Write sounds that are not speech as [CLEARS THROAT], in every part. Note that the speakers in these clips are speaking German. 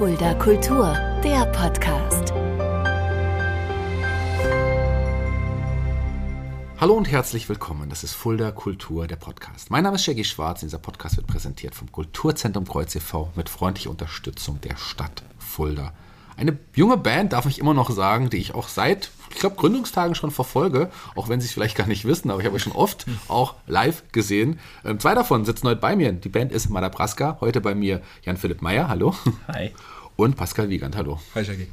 Fulda Kultur, der Podcast. Hallo und herzlich willkommen. Das ist Fulda Kultur, der Podcast. Mein Name ist Shaggy Schwarz. Dieser Podcast wird präsentiert vom Kulturzentrum Kreuz e.V. mit freundlicher Unterstützung der Stadt Fulda. Eine junge Band, darf ich immer noch sagen, die ich auch seit, ich glaube, Gründungstagen schon verfolge, auch wenn Sie es vielleicht gar nicht wissen, aber ich habe euch schon oft auch live gesehen. Ähm, zwei davon sitzen heute bei mir. Die Band ist Madabraska. Heute bei mir Jan-Philipp Meyer, hallo. Hi. Und Pascal Wiegand, hallo. Hi, Shaggy.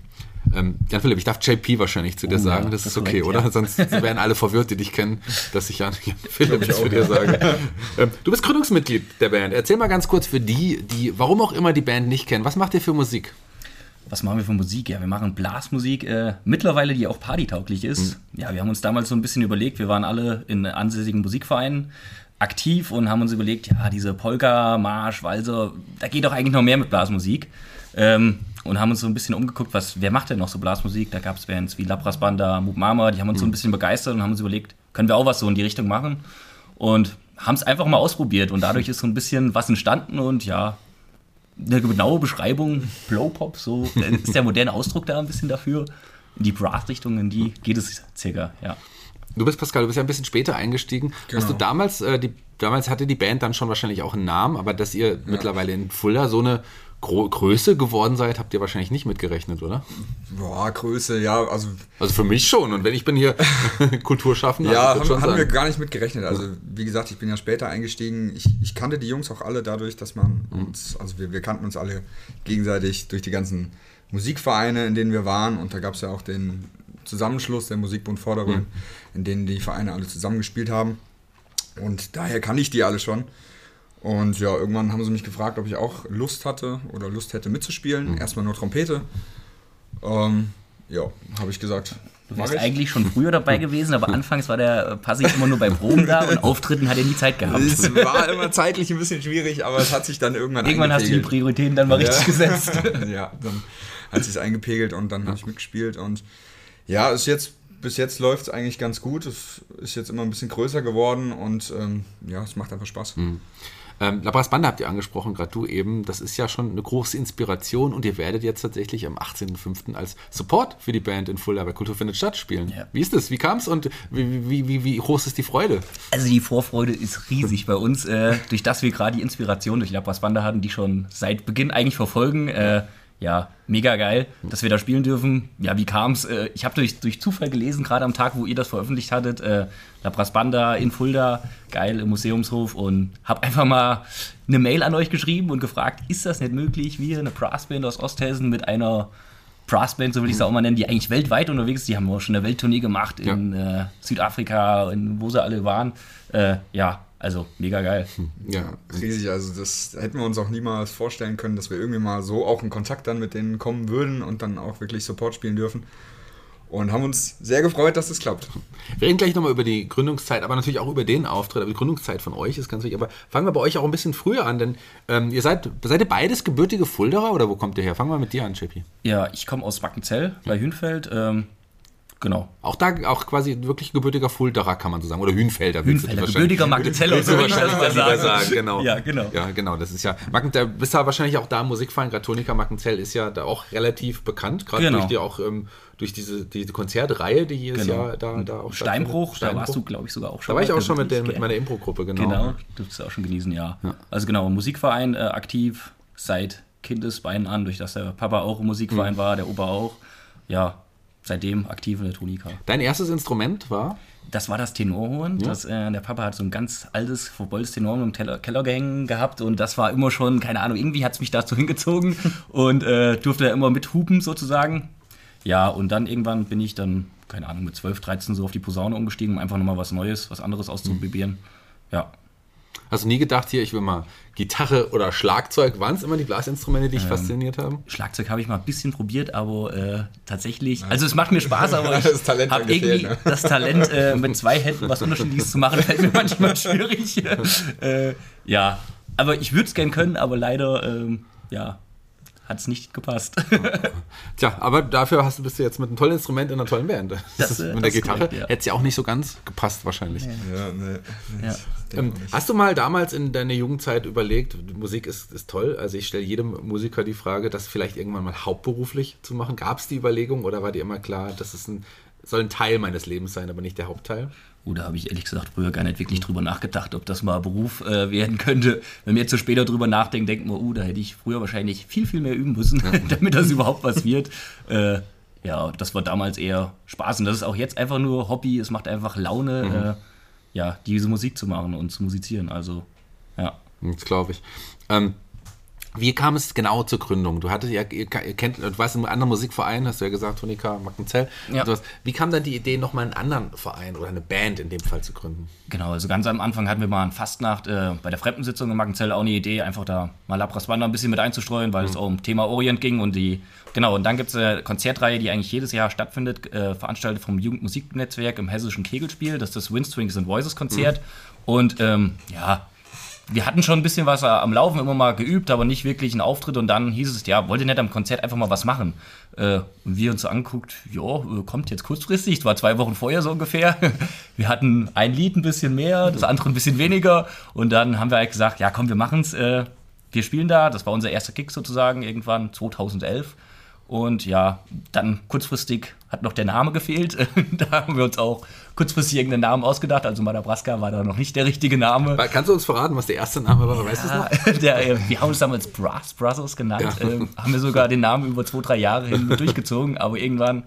Ähm, Jan-Philipp, ich darf JP wahrscheinlich zu dir Oh, sagen. ja, das das ist okay, korrekt, oder? ja. Sonst [LAUGHS] wären alle verwirrt, die dich kennen, dass ich Jan-Philipp zu auch, dir ja. sage. Ähm, du bist Gründungsmitglied der Band. Erzähl mal ganz kurz für die, die, warum auch immer die Band nicht kennen. Was macht ihr für Musik? Was machen wir für Musik? Ja, wir machen Blasmusik, äh, mittlerweile, die auch partytauglich ist. Ja, wir haben uns damals so ein bisschen überlegt, wir waren alle in ansässigen Musikvereinen aktiv und haben uns überlegt, ja, diese Polka, Marsch, Walser, da geht doch eigentlich noch mehr mit Blasmusik. Ähm, und haben uns so ein bisschen umgeguckt, was, wer macht denn noch so Blasmusik? Da gab es Bands wie Labras Banda, Moop Mama, die haben uns so ein bisschen begeistert und haben uns überlegt, können wir auch was so in die Richtung machen? Und haben es einfach mal ausprobiert und dadurch ist so ein bisschen was entstanden und ja, eine genaue Beschreibung, Blowpop, so ist der moderne Ausdruck da ein bisschen dafür. In die Brass-Richtung, in die geht es circa, ja. Du bist Pascal, du bist ja ein bisschen später eingestiegen. Hast du Genau. damals, äh, die, damals hatte die Band dann schon wahrscheinlich auch einen Namen, aber dass ihr mittlerweile in Fulda so eine Gro Größe geworden seid, habt ihr wahrscheinlich nicht mitgerechnet, oder? Boah, Größe, ja, also Also für mich schon. Und wenn ich bin hier [LAUGHS] Kulturschaffender, ja, haben, haben wir gar nicht mit gerechnet. Also wie gesagt, ich bin ja später eingestiegen. Ich, ich kannte die Jungs auch alle dadurch, dass man uns, also wir, wir kannten uns alle gegenseitig durch die ganzen Musikvereine, in denen wir waren. Und da gab es ja auch den Zusammenschluss der Musikbund Vorderrhein, in denen die Vereine alle zusammengespielt haben. Und daher kannte ich die alle schon. Und ja, irgendwann haben sie mich gefragt, ob ich auch Lust hatte oder Lust hätte mitzuspielen. Erstmal nur Trompete. Ähm, ja, habe ich gesagt. Du wärst ich. eigentlich schon früher dabei [LAUGHS] gewesen, aber anfangs war der äh, Passi immer nur bei Proben da und [LAUGHS] Auftritten hat er nie Zeit gehabt. Es war immer zeitlich ein bisschen schwierig, aber es hat sich dann irgendwann Irgendwann hast du die. Prioritäten dann mal richtig Ja. gesetzt. [LAUGHS] ja, dann hat sich eingepegelt und dann habe ich mitgespielt und ja, ist jetzt bis jetzt läuft es eigentlich ganz gut. Es ist jetzt immer ein bisschen größer geworden und ähm, ja, es macht einfach Spaß. Ähm, Labras Banda habt ihr angesprochen, gerade du eben. Das ist ja schon eine große Inspiration und ihr werdet jetzt tatsächlich am 18.05. als Support für die Band in Fulda bei Kultur findet statt spielen. Ja. Wie ist das? Wie kam es und wie, wie, wie, wie groß ist die Freude? Also die Vorfreude ist riesig bei uns, äh, durch das wir gerade die Inspiration durch Labras Banda hatten, die schon seit Beginn eigentlich verfolgen. Äh, ja, mega geil, dass wir da spielen dürfen. Ja, wie kam's? Äh, ich habe durch, durch Zufall gelesen, gerade am Tag, wo ihr das veröffentlicht hattet, äh, Labras Banda in Fulda, geil im Museumshof und habe einfach mal eine Mail an euch geschrieben und gefragt, ist das nicht möglich, wir, eine Brassband aus Osthessen mit einer Brassband, so will ich es auch mal nennen, die eigentlich weltweit unterwegs ist. Die haben auch schon eine Welttournee gemacht in äh, Südafrika, in, wo sie alle waren. Äh, ja, also mega geil. Ja, Riesig, also das hätten wir uns auch niemals vorstellen können, dass wir irgendwie mal so auch in Kontakt dann mit denen kommen würden und dann auch wirklich Support spielen dürfen. Und haben uns sehr gefreut, dass das klappt. Wir reden gleich nochmal über die Gründungszeit, aber natürlich auch über den Auftritt. Aber die Gründungszeit von euch ist ganz wichtig. Aber fangen wir bei euch auch ein bisschen früher an, denn ähm, ihr seid, seid ihr beides gebürtige Fulderer oder wo kommt ihr her? Fangen wir mit dir an, JP. Ja, ich komme aus Wackenzell bei Hünfeld. Ähm, genau. Auch da, auch quasi wirklich gebürtiger Fulderer, kann man so sagen. Oder Hünfelder. Hünfelder, gebürtiger Magdezeller, so würde ich das wahrscheinlich mal sagen. sagen. Genau. Ja, genau. Ja, genau. Das ist ja, Macken, da bist ja wahrscheinlich auch da Musikverein. Gratonika Mackenzell ist ja da auch relativ bekannt, gerade Genau. durch die auch, ähm, durch diese, diese Konzertreihe, die jedes genau. Jahr da, da auch Steinbruch, stattfindet. da warst du, glaube ich, sogar auch schon. Da war ich auch schon mit, der, mit meiner Impro-Gruppe, genau. Genau, durftest du auch schon genießen, ja. Also genau, Musikverein äh, aktiv seit Kindesbeinen an, durch das der Papa auch im Musikverein Mhm. war, der Opa auch. Ja, seitdem aktiv in der Tonika. Dein erstes Instrument war? Das war das Tenorhorn. Das, äh, der Papa hat so ein ganz altes, verbeultes Tenorhorn im Teller, Keller gehängt gehabt und das war immer schon, keine Ahnung, irgendwie hat es mich dazu [LAUGHS] hingezogen und äh, durfte da immer mithupen sozusagen. Ja, und dann irgendwann bin ich dann, keine Ahnung, mit 12, 13 so auf die Posaune umgestiegen, um einfach nochmal was Neues, was anderes auszuprobieren. Ja, Hast du nie gedacht, hier, ich will mal Gitarre oder Schlagzeug? Waren es immer die Blasinstrumente, die dich fasziniert haben? Schlagzeug habe ich mal ein bisschen probiert, aber äh, tatsächlich, also es macht mir Spaß, aber [LAUGHS] ich Das Talent hat habe irgendwie ne? das Talent, äh, mit zwei Händen was Unterschiedliches [LAUGHS] zu machen, fällt mir manchmal schwierig. äh, ja, aber ich würde es gern können, aber leider, ähm, ja, hat es nicht gepasst. [LAUGHS] Tja, aber dafür hast du, bist du jetzt mit einem tollen Instrument in einer tollen Band. Das Das, ist, äh, mit der Gitarre korrekt, ja. hätte es ja auch nicht so ganz gepasst wahrscheinlich. Ja, nee, Ja. Ähm, hast du mal damals in deiner Jugendzeit überlegt, Musik ist, ist toll, also ich stelle jedem Musiker die Frage, das vielleicht irgendwann mal hauptberuflich zu machen. Gab es die Überlegung oder war dir immer klar, das ist ein, soll ein Teil meines Lebens sein, aber nicht der Hauptteil? Oh, da habe ich ehrlich gesagt früher gar nicht wirklich drüber nachgedacht, ob das mal Beruf äh, werden könnte. Wenn wir jetzt so später drüber nachdenken, denken wir, uh, da hätte ich früher wahrscheinlich viel, viel mehr üben müssen, [LAUGHS] damit das überhaupt was wird. Äh, ja, das war damals eher Spaß und das ist auch jetzt einfach nur Hobby. Es macht einfach Laune, äh, ja, diese Musik zu machen und zu musizieren. Also, ja. Das glaube ich. Ähm, wie kam es genau zur Gründung? Du hattest ja, ihr, ihr kennt, du warst in einem anderen Musikverein, hast du ja gesagt, Tonika, Mackenzell. Ja. Wie kam dann die Idee, nochmal einen anderen Verein oder eine Band in dem Fall zu gründen? Genau, also ganz am Anfang hatten wir mal an Fastnacht äh, bei der Fremdensitzung in Mackenzell auch eine Idee, einfach da mal Labras Wander ein bisschen mit einzustreuen, weil es auch um Thema Orient ging und die, genau, und dann gibt es eine Konzertreihe, die eigentlich jedes Jahr stattfindet, äh, veranstaltet vom Jugendmusiknetzwerk im hessischen Kegelspiel, das ist das Windstrings and Voices Konzert und ähm, ja, wir hatten schon ein bisschen was am Laufen immer mal geübt, aber nicht wirklich einen Auftritt. Und dann hieß es, ja, wollt ihr nicht am Konzert einfach mal was machen? Äh, und wir uns so anguckt, ja, äh, kommt jetzt kurzfristig, war zwei Wochen vorher so ungefähr. [LAUGHS] Wir hatten ein Lied ein bisschen mehr, das andere ein bisschen weniger. Und dann haben wir halt gesagt, ja, komm, wir machen's. Äh, wir spielen da. Das war unser erster Kick sozusagen, irgendwann 2011. Und ja, dann kurzfristig hat noch der Name gefehlt. [LAUGHS] da haben wir uns auch kurzfristig irgendeinen Namen ausgedacht. Also Madabraska war da noch nicht der richtige Name. Kannst du uns verraten, was der erste Name war? Weißt du noch? Ja, [LAUGHS] der, äh, wir haben uns damals Brass Brothers genannt. Ja. Ähm, haben wir sogar den Namen über zwei, drei Jahre hin [LAUGHS] durchgezogen, aber irgendwann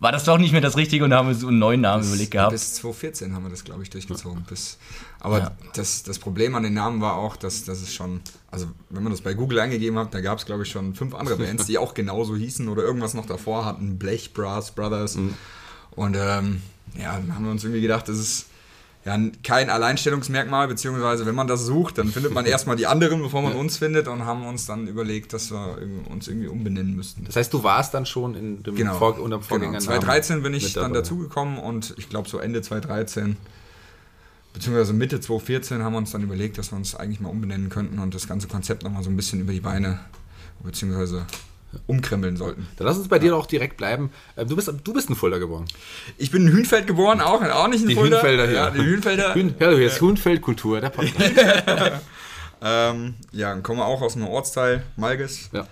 war das doch nicht mehr das Richtige und da haben wir so einen neuen Namen überlegt gehabt. Bis 2014 haben wir das, glaube ich, durchgezogen. Bis, aber Ja. das, das Problem an den Namen war auch, dass, dass es schon, also wenn man das bei Google eingegeben hat, da gab es, glaube ich, schon fünf andere [LAUGHS] Bands, die auch genauso hießen oder irgendwas noch davor hatten, Blech Brass Brothers. Mhm. Und ähm, ja, dann haben wir uns irgendwie gedacht, das ist ja kein Alleinstellungsmerkmal, beziehungsweise wenn man das sucht, dann findet man [LAUGHS] erstmal die anderen, bevor man uns findet und haben uns dann überlegt, dass wir uns irgendwie umbenennen müssten. Das heißt, du warst dann schon in dem Genau. Vor unter dem genau. Vorgängernamen 2013 bin ich dann dazugekommen und ich glaube so Ende 2013 beziehungsweise Mitte 2014 haben wir uns dann überlegt, dass wir uns eigentlich mal umbenennen könnten und das ganze Konzept nochmal so ein bisschen über die Beine beziehungsweise umkrempeln sollten. Dann lass uns bei dir doch direkt bleiben. Äh, Du bist, du bist in Fulda geboren. Ich bin in Hünfeld geboren, auch, auch nicht in Die Fulda. Hünfelder hier. Ja, die Hünfelder. [LAUGHS] Hün, ja, hier ist Huhnfeldkultur, der Podcast. [LAUGHS] Ähm, ja, komme auch aus einem Ortsteil, Malges. Ja.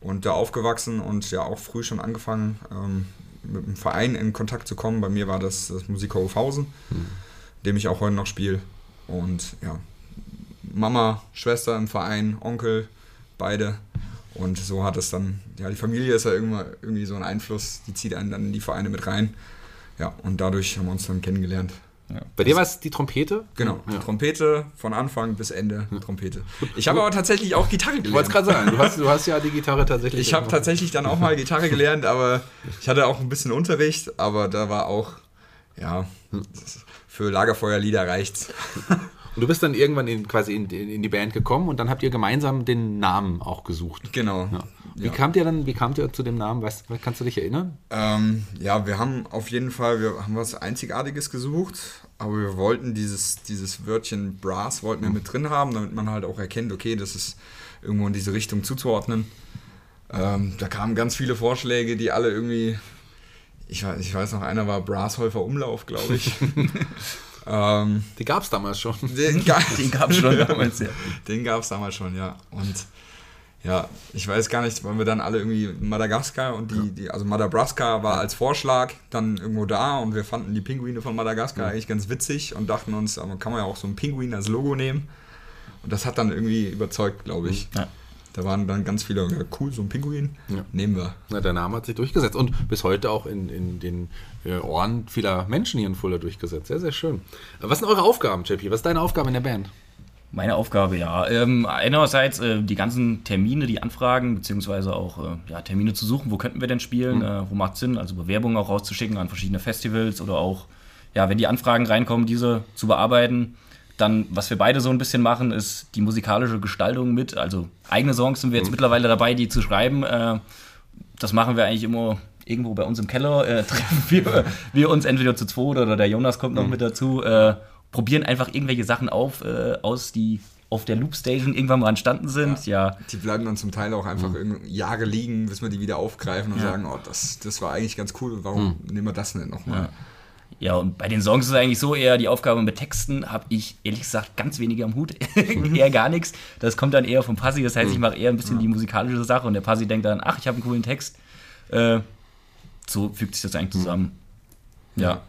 Und da aufgewachsen und ja auch früh schon angefangen, ähm, mit dem Verein in Kontakt zu kommen. Bei mir war das das Musiker Hofhausen, dem ich auch heute noch spiele. Und ja, Mama, Schwester im Verein, Onkel, beide. Und so hat es dann, ja, die Familie ist ja irgendwann irgendwie so ein Einfluss, die zieht einen dann in die Vereine mit rein. Ja, und dadurch haben wir uns dann kennengelernt. Bei dir war es die Trompete? Genau, Ja. Trompete von Anfang bis Ende Trompete. Ich habe aber tatsächlich auch Gitarre Ich wollte es gelernt. gerade sagen, du hast, du hast ja die Gitarre tatsächlich. Ich habe tatsächlich dann auch mal Gitarre gelernt, aber [LAUGHS] ich hatte auch ein bisschen Unterricht, aber da war auch, ja, für Lagerfeuerlieder reicht's. [LAUGHS] Und du bist dann irgendwann in, quasi in, in die Band gekommen und dann habt ihr gemeinsam den Namen auch gesucht. Genau. Ja. Wie Ja. kamt ihr dann, wie kamt ihr zu dem Namen? Weißt, kannst du dich erinnern? Ähm, ja, wir haben auf jeden Fall, wir haben was Einzigartiges gesucht, aber wir wollten dieses, dieses Wörtchen Brass wollten wir mit drin haben, damit man halt auch erkennt, okay, das ist irgendwo in diese Richtung zuzuordnen. Ähm, da kamen ganz viele Vorschläge, die alle irgendwie, ich weiß, ich weiß noch, einer war Brasshäufer Umlauf, glaube ich. [LAUGHS] ähm, Die gab es damals schon. [LAUGHS] den ga- [LAUGHS] Den gab es schon damals, ja. den gab es damals schon, ja. Und ja, ich weiß gar nicht, waren wir dann alle irgendwie Madagaskar und die, die also Madabraska war als Vorschlag dann irgendwo da und wir fanden die Pinguine von Madagaskar eigentlich ganz witzig und dachten uns, aber kann man ja auch so einen Pinguin als Logo nehmen. Und das hat dann irgendwie überzeugt, glaube ich. Ja. Da waren dann ganz viele, ja, cool, so ein Pinguin, Ja. nehmen wir. Na, der Name hat sich durchgesetzt und bis heute auch in, in den äh, Ohren vieler Menschen hier in Fulda durchgesetzt. Sehr, sehr schön. Was sind eure Aufgaben, JP? Was ist deine Aufgabe in der Band? Meine Aufgabe, ja. Ähm, einerseits äh, die ganzen Termine, die Anfragen, beziehungsweise auch äh, ja, Termine zu suchen, wo könnten wir denn spielen, äh, wo macht Sinn, also Bewerbungen auch rauszuschicken an verschiedene Festivals oder auch, ja, wenn die Anfragen reinkommen, diese zu bearbeiten. Dann, was wir beide so ein bisschen machen, ist die musikalische Gestaltung mit. Also eigene Songs sind wir jetzt mittlerweile dabei, die zu schreiben. Äh, das machen wir eigentlich immer irgendwo bei uns im Keller. Äh, [LAUGHS] treffen wir, wir uns entweder zu zweit oder der Jonas kommt noch mit dazu. Äh, probieren einfach irgendwelche Sachen auf, aus, die auf der Loopstation irgendwann mal entstanden sind. Ja. Die bleiben dann zum Teil auch einfach mhm. Jahre liegen, bis wir die wieder aufgreifen und Ja. sagen, oh, das, das war eigentlich ganz cool, warum nehmen wir das nicht nochmal? Ja. Ja, und bei den Songs ist es eigentlich so eher die Aufgabe mit Texten, habe ich ehrlich gesagt ganz wenige am Hut, [LAUGHS] eher gar nichts. Das kommt dann eher vom Passi, das heißt, ich mache eher ein bisschen die musikalische Sache und der Passi denkt dann, ach, ich habe einen coolen Text. Äh, so fügt sich das eigentlich zusammen. Ja.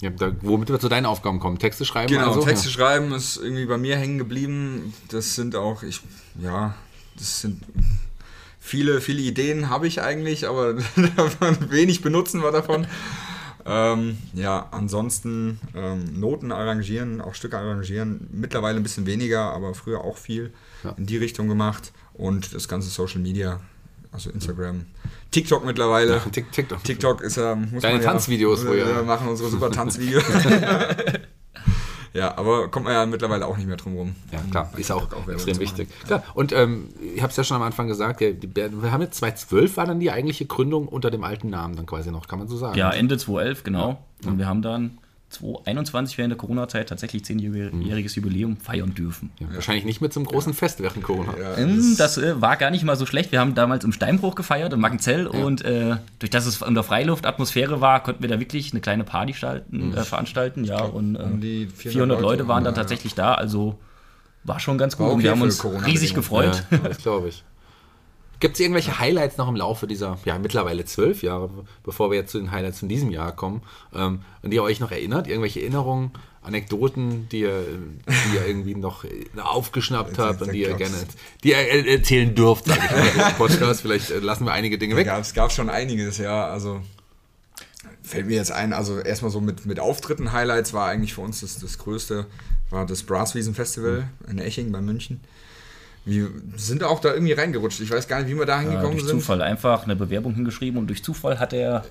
Ja, da, womit wir zu deinen Aufgaben kommen. Texte schreiben. Genau, also, Texte ja. schreiben ist irgendwie bei mir hängen geblieben. Das sind auch, ich, ja, das sind viele, viele Ideen habe ich eigentlich, aber [LAUGHS] davon wenig benutzen wir davon. Ähm, ja, ansonsten ähm, Noten arrangieren, auch Stücke arrangieren, mittlerweile ein bisschen weniger, aber früher auch viel Ja. in die Richtung gemacht und das ganze Social Media, also Instagram, TikTok mittlerweile. Ja, TikTok. TikTok ist ja. Muss Deine man ja, Tanzvideos, wo wir, ihr- wir machen unsere super Tanzvideos. [LAUGHS] [LAUGHS] ja, aber kommt man ja mittlerweile auch nicht mehr drum rum. Ja, klar, ist auch, Werbung extrem wichtig. Klar, und ähm, ich habe es ja schon am Anfang gesagt, ja, die wir haben jetzt 2012 war dann die eigentliche Gründung unter dem alten Namen dann quasi noch, kann man so sagen. Ja, Ende 2011, genau. Und wir haben dann 2021 während der Corona-Zeit tatsächlich zehnjähriges Jubiläum feiern dürfen. Ja, Wahrscheinlich nicht mehr zum großen Fest während Corona. Ja, Ähm, Das äh, war gar nicht mal so schlecht. Wir haben damals im Steinbruch gefeiert, in Mackenzell. Und äh, durch das es unter Freiluftatmosphäre war, konnten wir da wirklich eine kleine Party stalten, äh, veranstalten. Ja, und äh, um die 400, 400 Leute waren dann Ja, ja. tatsächlich da. Also war schon ganz gut. War und okay wir haben uns riesig gefreut. Ja, das glaube ich. Gibt es irgendwelche Highlights noch im Laufe dieser, ja, mittlerweile zwölf Jahre, bevor wir jetzt zu den Highlights von diesem Jahr kommen, ähm, an die ihr euch noch erinnert? Irgendwelche Erinnerungen, Anekdoten, die ihr, die ihr irgendwie noch äh, aufgeschnappt habt und die ihr gerne die ihr äh, erzählen dürft, sage ich mal, im Podcast. Vielleicht äh, lassen wir einige Dinge weg. Es gab schon einiges, ja. Also fällt mir jetzt ein, also erstmal so mit, mit Auftritten, Highlights war eigentlich für uns das, das größte, war das Brasswiesen Festival in Eching bei München. Wir sind auch da irgendwie reingerutscht. Ich weiß gar nicht, wie wir da Ja, hingekommen durch sind. Zufall einfach eine Bewerbung hingeschrieben und durch Zufall hat der,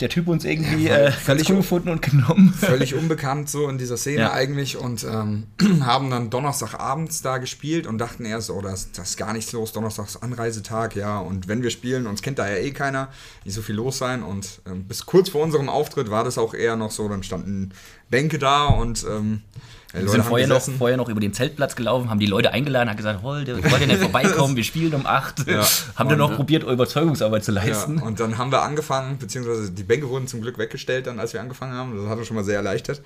der Typ uns irgendwie Ja, äh, völlig gefunden und genommen. völlig unbekannt so in dieser Szene Ja. eigentlich und ähm, [CLEARS THROAT] haben dann Donnerstagabends da gespielt und dachten erst, oh, das, das ist gar nichts los, Donnerstags Anreisetag, ja, und wenn wir spielen, uns kennt da ja eh keiner, nicht so viel los sein und ähm, bis kurz vor unserem Auftritt war das auch eher noch so, dann standen Bänke da und ähm, ja, Wir sind vorher noch, vorher noch über den Zeltplatz gelaufen, haben die Leute eingeladen, haben gesagt, wollt ihr, wollt ihr nicht [LAUGHS] vorbeikommen, wir spielen um 8. Ja. Haben dann noch probiert, Überzeugungsarbeit zu leisten. Ja, und dann haben wir angefangen, beziehungsweise die Bänke wurden zum Glück weggestellt dann, als wir angefangen haben. Das hat uns schon mal sehr erleichtert.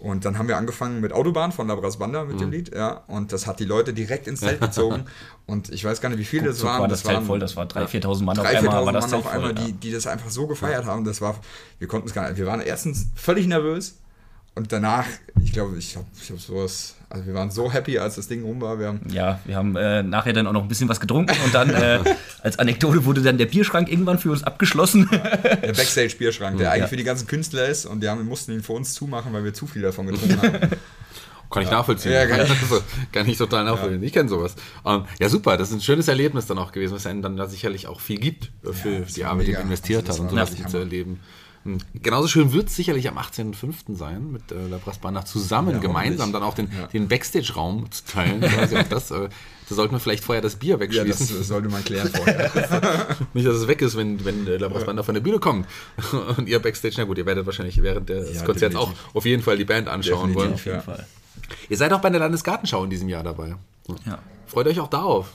Und dann haben wir angefangen mit Autobahn von Labras Banda mit Mhm. dem Lied, ja. Und das hat die Leute direkt ins Zelt [LAUGHS] gezogen. und ich weiß gar nicht, wie viele das So waren. war das Zelt voll, das war 3.000, 4.000 Mann auf 3.000, einmal, war 4.000 das Mann auf einmal, voll, die, die das einfach so gefeiert haben. Das war, wir konnten es gar nicht. Wir waren erstens völlig nervös. Und danach, ich glaube, ich habe ich hab sowas, also wir waren so happy, als das Ding rum war. Wir haben Ja, wir haben äh, nachher dann auch noch ein bisschen was getrunken und dann äh, [LAUGHS] als Anekdote wurde dann der Bierschrank irgendwann für uns abgeschlossen. Der Backstage-Bierschrank, der eigentlich Ja. für die ganzen Künstler ist und die haben, mussten ihn für uns zumachen, weil wir zu viel davon getrunken haben. [LAUGHS] Kann ich nachvollziehen. Ja, kann ich. Also, kann ich total nachvollziehen. Ich kenne sowas. Ähm, ja, super. Das ist ein schönes Erlebnis dann auch gewesen, was einem dann da sicherlich auch viel gibt für die Arbeit, die man investiert Also hat das und sowas zu erleben. Hm. Genauso schön wird es sicherlich am 18.05. sein, mit äh, La Brassbanda zusammen, Ja, gemeinsam dann auch den, Ja. den Backstage-Raum zu teilen. das, äh, da sollten wir vielleicht vorher das Bier Ja, das wegschließen. sollte man klären vorher. [LAUGHS] Nicht, dass es weg ist, wenn, wenn äh, La Brassbanda von der Bühne kommt. [LAUGHS] Und ihr Backstage, na gut, ihr werdet wahrscheinlich während des Ja, Konzerts auch auf jeden Fall die Band anschauen wollen. Auf jeden. Fall. Ihr seid auch bei der Landesgartenschau in diesem Jahr dabei. Freut euch auch darauf.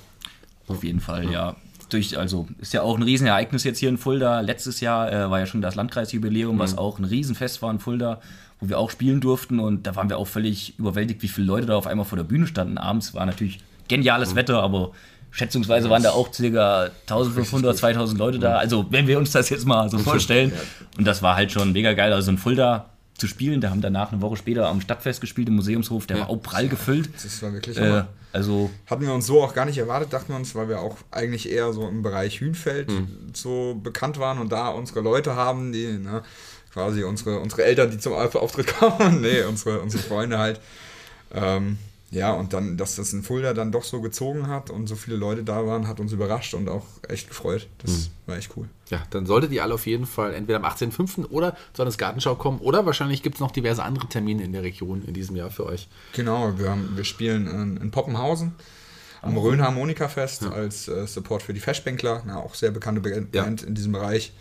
Auf jeden Fall, ja. Durch, also ist ja auch ein Riesenereignis jetzt hier in Fulda. Letztes Jahr äh, war ja schon das Landkreisjubiläum, was auch ein Riesenfest war in Fulda, wo wir auch spielen durften. Und da waren wir auch völlig überwältigt, wie viele Leute da auf einmal vor der Bühne standen. Abends war natürlich geniales Wetter, aber schätzungsweise waren da auch ca. 1500, 2000 Leute da. Also wenn wir uns das jetzt mal so [LAUGHS] vorstellen. Und das war halt schon mega geil. Also in Fulda zu spielen, da haben danach eine Woche später am Stadtfest gespielt im Museumshof, der Ja. war auch prall gefüllt. Das war wirklich Äh, also Hatten wir uns so auch gar nicht erwartet, dachten wir uns, weil wir auch eigentlich eher so im Bereich Hühnfeld Mhm. so bekannt waren und da unsere Leute haben, die ne, quasi unsere, unsere Eltern, die zum Auftritt [LAUGHS] kommen, nee, unsere, unsere Freunde halt. Ähm, ja, und dann, dass das in Fulda dann doch so gezogen hat und so viele Leute da waren, hat uns überrascht und auch echt gefreut. Das Mhm. war echt cool. Ja, dann solltet ihr alle auf jeden Fall entweder am 18.05. oder zur Landesgartenschau kommen oder wahrscheinlich gibt es noch diverse andere Termine in der Region in diesem Jahr für euch. Genau, wir, haben, wir spielen in, in Poppenhausen am Rhön Harmonika Fest als äh, Support für die Feschbänkler, auch sehr bekannte Band Ja. in diesem Bereich.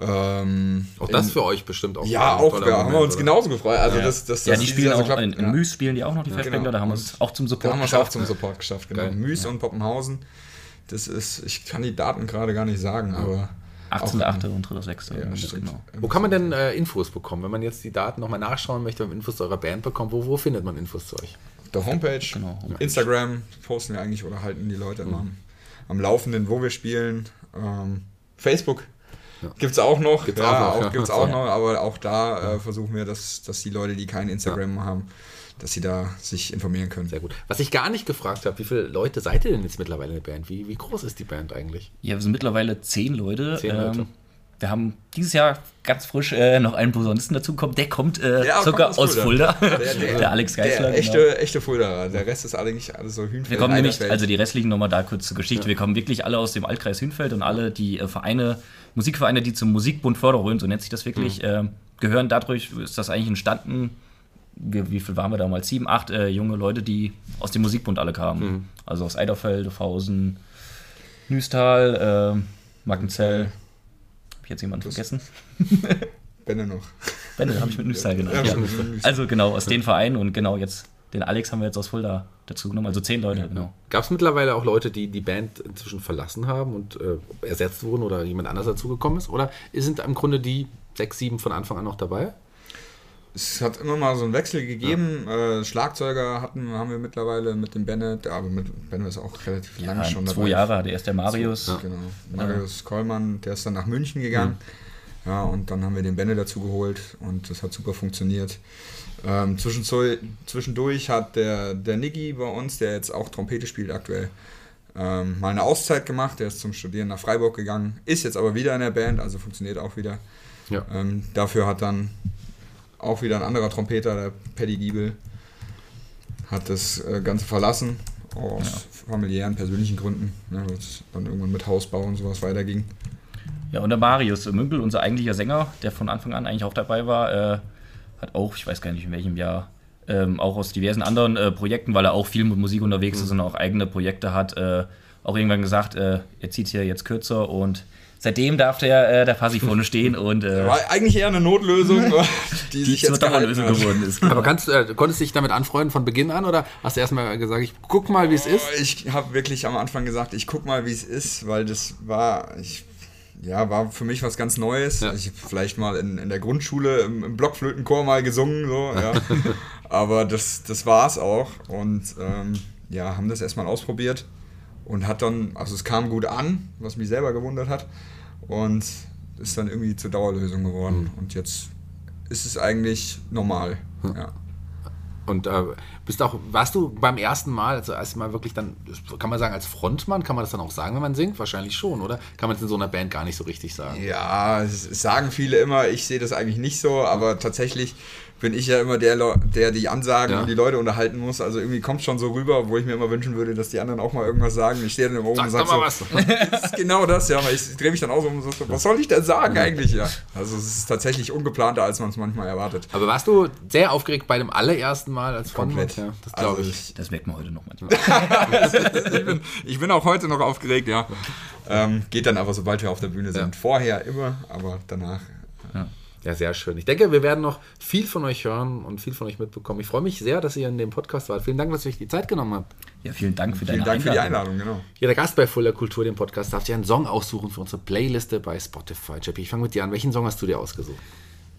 Ähm, Auch das in- für euch bestimmt auch. Ja, auch, ja, haben wir uns oder? genauso gefreut. Also das, das, Ja, dass die spielen auch, klappt. in, in Ja. Müs spielen die auch noch die Festbänkler, da haben wir es auch zum Da Support haben wir es auch geschafft. zum Support geschafft, genau. Geil. Müs und Poppenhausen. Das ist, ich kann die Daten gerade gar nicht sagen, aber 18.8. und 3.6. Ja, Ja, genau. Wo kann man denn äh, Infos bekommen? Wenn man jetzt die Daten nochmal nachschauen möchte, wenn man Infos zu eurer Band bekommt, wo, wo findet man Infos zu euch? der Homepage, Genau, Homepage. Instagram posten wir eigentlich oder halten die Leute immer am, am Laufenden, wo wir spielen. Ähm, Facebook gibt es auch noch. Gibt's ja, auch noch, ja. gibt's auch Ja. noch, aber auch da äh, versuchen wir, dass, dass die Leute, die kein Instagram haben, dass sie da sich informieren können. Sehr gut. Was ich gar nicht gefragt habe, wie viele Leute seid ihr denn jetzt mittlerweile in der Band? Wie, wie groß ist die Band eigentlich? Ja, wir sind mittlerweile zehn Leute. Zehn Leute. Ähm, wir haben dieses Jahr ganz frisch äh, noch einen Posaunisten dazu bekommen. Der kommt äh, Ja, sogar kommt aus Fulda. Der, der- [LAUGHS] Alex Geisler. Der echte, echte Fuldaer. Der Rest ist eigentlich alles so Hühnfeld. Wir kommen nämlich, also die restlichen nochmal da kurz zur Geschichte. Wir kommen wirklich alle aus dem Altkreis Hünfeld und alle die äh, Vereine, Musikvereine, die zum Musikbund Förderröhren, so nennt sich das wirklich, ähm, gehören. Dadurch ist das eigentlich entstanden. Wir, wie viel waren wir damals? Sieben, acht äh, junge Leute, die aus dem Musikbund alle kamen. Also aus Eiderfeld, Hausen, Nüstal, äh, Markenzell. Habe ich jetzt jemanden vergessen? Benne noch. Benne habe ich mit Nüstal genannt. Ja, Ja. Also genau, aus den Vereinen und genau jetzt den Alex haben wir jetzt aus Fulda dazu genommen. Also zehn Leute, genau. Gab es mittlerweile auch Leute, die die Band inzwischen verlassen haben und äh, ersetzt wurden oder jemand anders dazugekommen ist? Oder sind im Grunde die sechs, sieben von Anfang an noch dabei? Es hat immer mal so einen Wechsel gegeben. Äh, Schlagzeuger hatten, haben wir mittlerweile mit dem Bennett, aber mit Bennett ist auch relativ lange Ja, schon zwei dabei. Jahre hatte erst der Marius. Genau. Marius Kollmann, der ist dann nach München gegangen. Ja, und dann haben wir den Benne dazu geholt und das hat super funktioniert. Ähm, zwischendurch hat der, der Niggi bei uns, der jetzt auch Trompete spielt aktuell, ähm, mal eine Auszeit gemacht. Der ist zum Studieren nach Freiburg gegangen, ist jetzt aber wieder in der Band, also funktioniert auch wieder. Ja. Ähm, dafür hat dann auch wieder ein anderer Trompeter, der Paddy Giebel, hat das äh, Ganze verlassen, aus familiären, persönlichen Gründen, ne, weil es dann irgendwann mit Hausbau und sowas weiterging. Ja, und der Marius Münckel, unser eigentlicher Sänger, der von Anfang an eigentlich auch dabei war, äh, hat auch, ich weiß gar nicht in welchem Jahr, ähm, auch aus diversen anderen äh, Projekten, weil er auch viel mit Musik unterwegs ist und auch eigene Projekte hat, äh, auch irgendwann gesagt, äh, er zieht hier jetzt kürzer und seitdem darf der, äh, der Fassi vorne stehen und äh, War eigentlich eher eine Notlösung, die, [LAUGHS] die sich zur jetzt Dauerlösung hat. geworden ist. Aber kannst, äh, konntest du dich damit anfreunden von Beginn an oder hast du erstmal gesagt, ich guck mal, wie es ist? Oh, Ich habe wirklich am Anfang gesagt, ich guck mal, wie es ist, weil das war, ich, ja, war für mich was ganz Neues. Ja. Ich habe vielleicht mal in, in der Grundschule im, im Blockflötenchor mal gesungen, so, ja. [LAUGHS] Aber das, das war es auch. Und ähm, ja, haben das erstmal ausprobiert und hat dann, also es kam gut an, was mich selber gewundert hat. Und ist dann irgendwie zur Dauerlösung geworden. Und jetzt ist es eigentlich normal. Ja. Und äh, bist auch, warst du beim ersten Mal, also erstmal wirklich dann, kann man sagen, als Frontmann, kann man das dann auch sagen, wenn man singt? Wahrscheinlich schon, oder? Kann man es in so einer Band gar nicht so richtig sagen? Ja, sagen viele immer, ich sehe das eigentlich nicht so, aber tatsächlich bin ich ja immer der, der die Ansagen Ja. und die Leute unterhalten muss. Also irgendwie kommt schon so rüber, wo ich mir immer wünschen würde, dass die anderen auch mal irgendwas sagen. Ich stehe dann immer oben und Sag sage doch so, mal was. [LAUGHS] das ist genau das, ja, aber ich drehe mich dann auch so um und so, was soll ich denn sagen eigentlich? Ja. Also es ist tatsächlich ungeplanter, als man es manchmal erwartet. Aber warst du sehr aufgeregt bei dem allerersten Mal als Frontmann? Komplett. Ja, das glaube Also ich. Das merkt man heute noch manchmal. [LAUGHS] ich, bin, ich bin auch heute noch aufgeregt, ja. Ähm, geht dann aber, sobald wir auf der Bühne sind. Ja. Vorher immer, aber danach. Ja, sehr schön. Ich denke, wir werden noch viel von euch hören und viel von euch mitbekommen. Ich freue mich sehr, dass ihr in dem Podcast wart. Vielen Dank, dass ihr euch die Zeit genommen habt. Ja, vielen Dank für Vielen deine Dank für die Einladung. Genau. Jeder Gast bei Fuller Kultur, dem Podcast, darf sich einen Song aussuchen für unsere Playliste bei Spotify. Jeppy, ich fange mit dir an. Welchen Song hast du dir ausgesucht?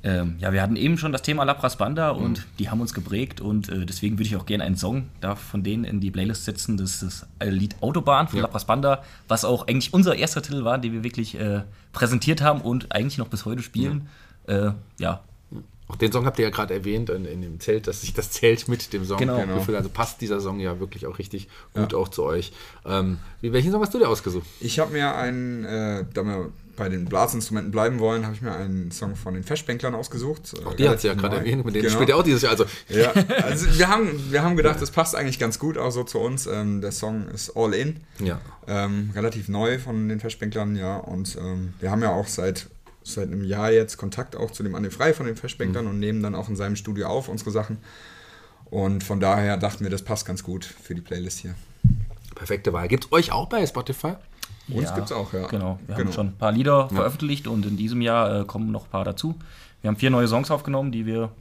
Ähm, ja, wir hatten eben schon das Thema Lapras Banda und die haben uns geprägt und äh, deswegen würde ich auch gerne einen Song da von denen in die Playlist setzen. Das ist das Lied Autobahn von Ja. Lapras Banda, was auch eigentlich unser erster Titel war, den wir wirklich äh, präsentiert haben und eigentlich noch bis heute spielen. Äh, ja, Auch den Song habt ihr ja gerade erwähnt in, in dem Zelt, dass sich das Zelt mit dem Song Genau. gefüllt hat. Also passt dieser Song ja wirklich auch richtig gut auch zu euch. Ähm, wie, welchen Song hast du dir ausgesucht? Ich habe mir einen, äh, da wir bei den Blasinstrumenten bleiben wollen, habe ich mir einen Song von den Festbänklern ausgesucht. Auch die hat sie ja gerade erwähnt, mit denen genau. spielt ihr auch dieses Jahr. Also Ja, [LAUGHS] also wir haben, wir haben gedacht, das passt eigentlich ganz gut auch so zu uns. Ähm, der Song ist All In. Ja. Ähm, relativ neu von den Festbänklern, ja. Und ähm, wir haben ja auch seit, seit einem Jahr jetzt Kontakt auch zu dem Anne Frei von den Festbänklern und nehmen dann auch in seinem Studio auf unsere Sachen. Und von daher dachten wir, das passt ganz gut für die Playlist hier. perfekte Wahl. Gibt es euch auch bei Spotify? Uns Ja, gibt's auch, ja. Genau, wir Genau. haben schon ein paar Lieder veröffentlicht und in diesem Jahr äh, kommen noch ein paar dazu. Wir haben vier neue Songs aufgenommen, die wir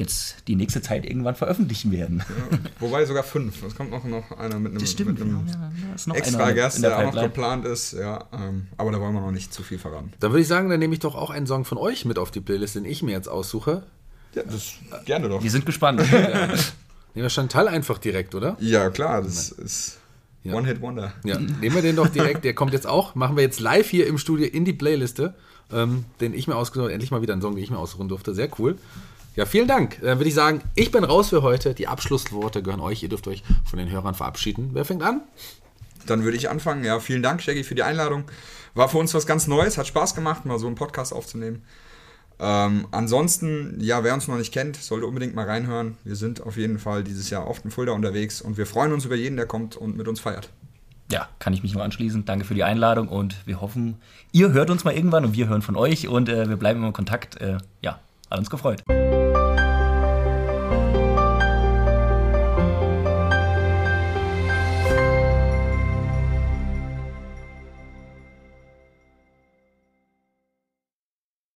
jetzt die nächste Zeit irgendwann veröffentlichen werden. Wobei sogar fünf. Es kommt noch, noch einer mit einem, mit einem da ist noch extra einer Gast, in der, auch noch geplant ist. Ja, ähm, aber da wollen wir noch nicht zu viel verraten. Dann würde ich sagen, dann nehme ich doch auch einen Song von euch mit auf die Playlist, den ich mir jetzt aussuche. Ja, das gerne doch. Wir sind gespannt. [LAUGHS] Nehmen wir Chantal einfach direkt, oder? Ja, klar, das ist Ja. One-Hit-Wonder. Ja, nehmen wir den doch direkt. Der kommt jetzt auch. Machen wir jetzt live hier im Studio in die Playliste, ähm, den ich mir ausgesucht habe. Endlich mal wieder einen Song, den ich mir aussuchen durfte. Sehr cool. Ja, vielen Dank. Dann würde ich sagen, ich bin raus für heute. Die Abschlussworte gehören euch. Ihr dürft euch von den Hörern verabschieden. Wer fängt an? Dann würde ich anfangen. Ja, vielen Dank, Shaggy, für die Einladung. War für uns was ganz Neues, hat Spaß gemacht, mal so einen Podcast aufzunehmen. Ähm, ansonsten, ja, wer uns noch nicht kennt, sollte unbedingt mal reinhören. Wir sind auf jeden Fall dieses Jahr oft in Fulda unterwegs und wir freuen uns über jeden, der kommt und mit uns feiert. Ja, kann ich mich nur anschließen. Danke für die Einladung und wir hoffen, ihr hört uns mal irgendwann und wir hören von euch und äh, wir bleiben immer in Kontakt. Äh, ja, hat uns gefreut.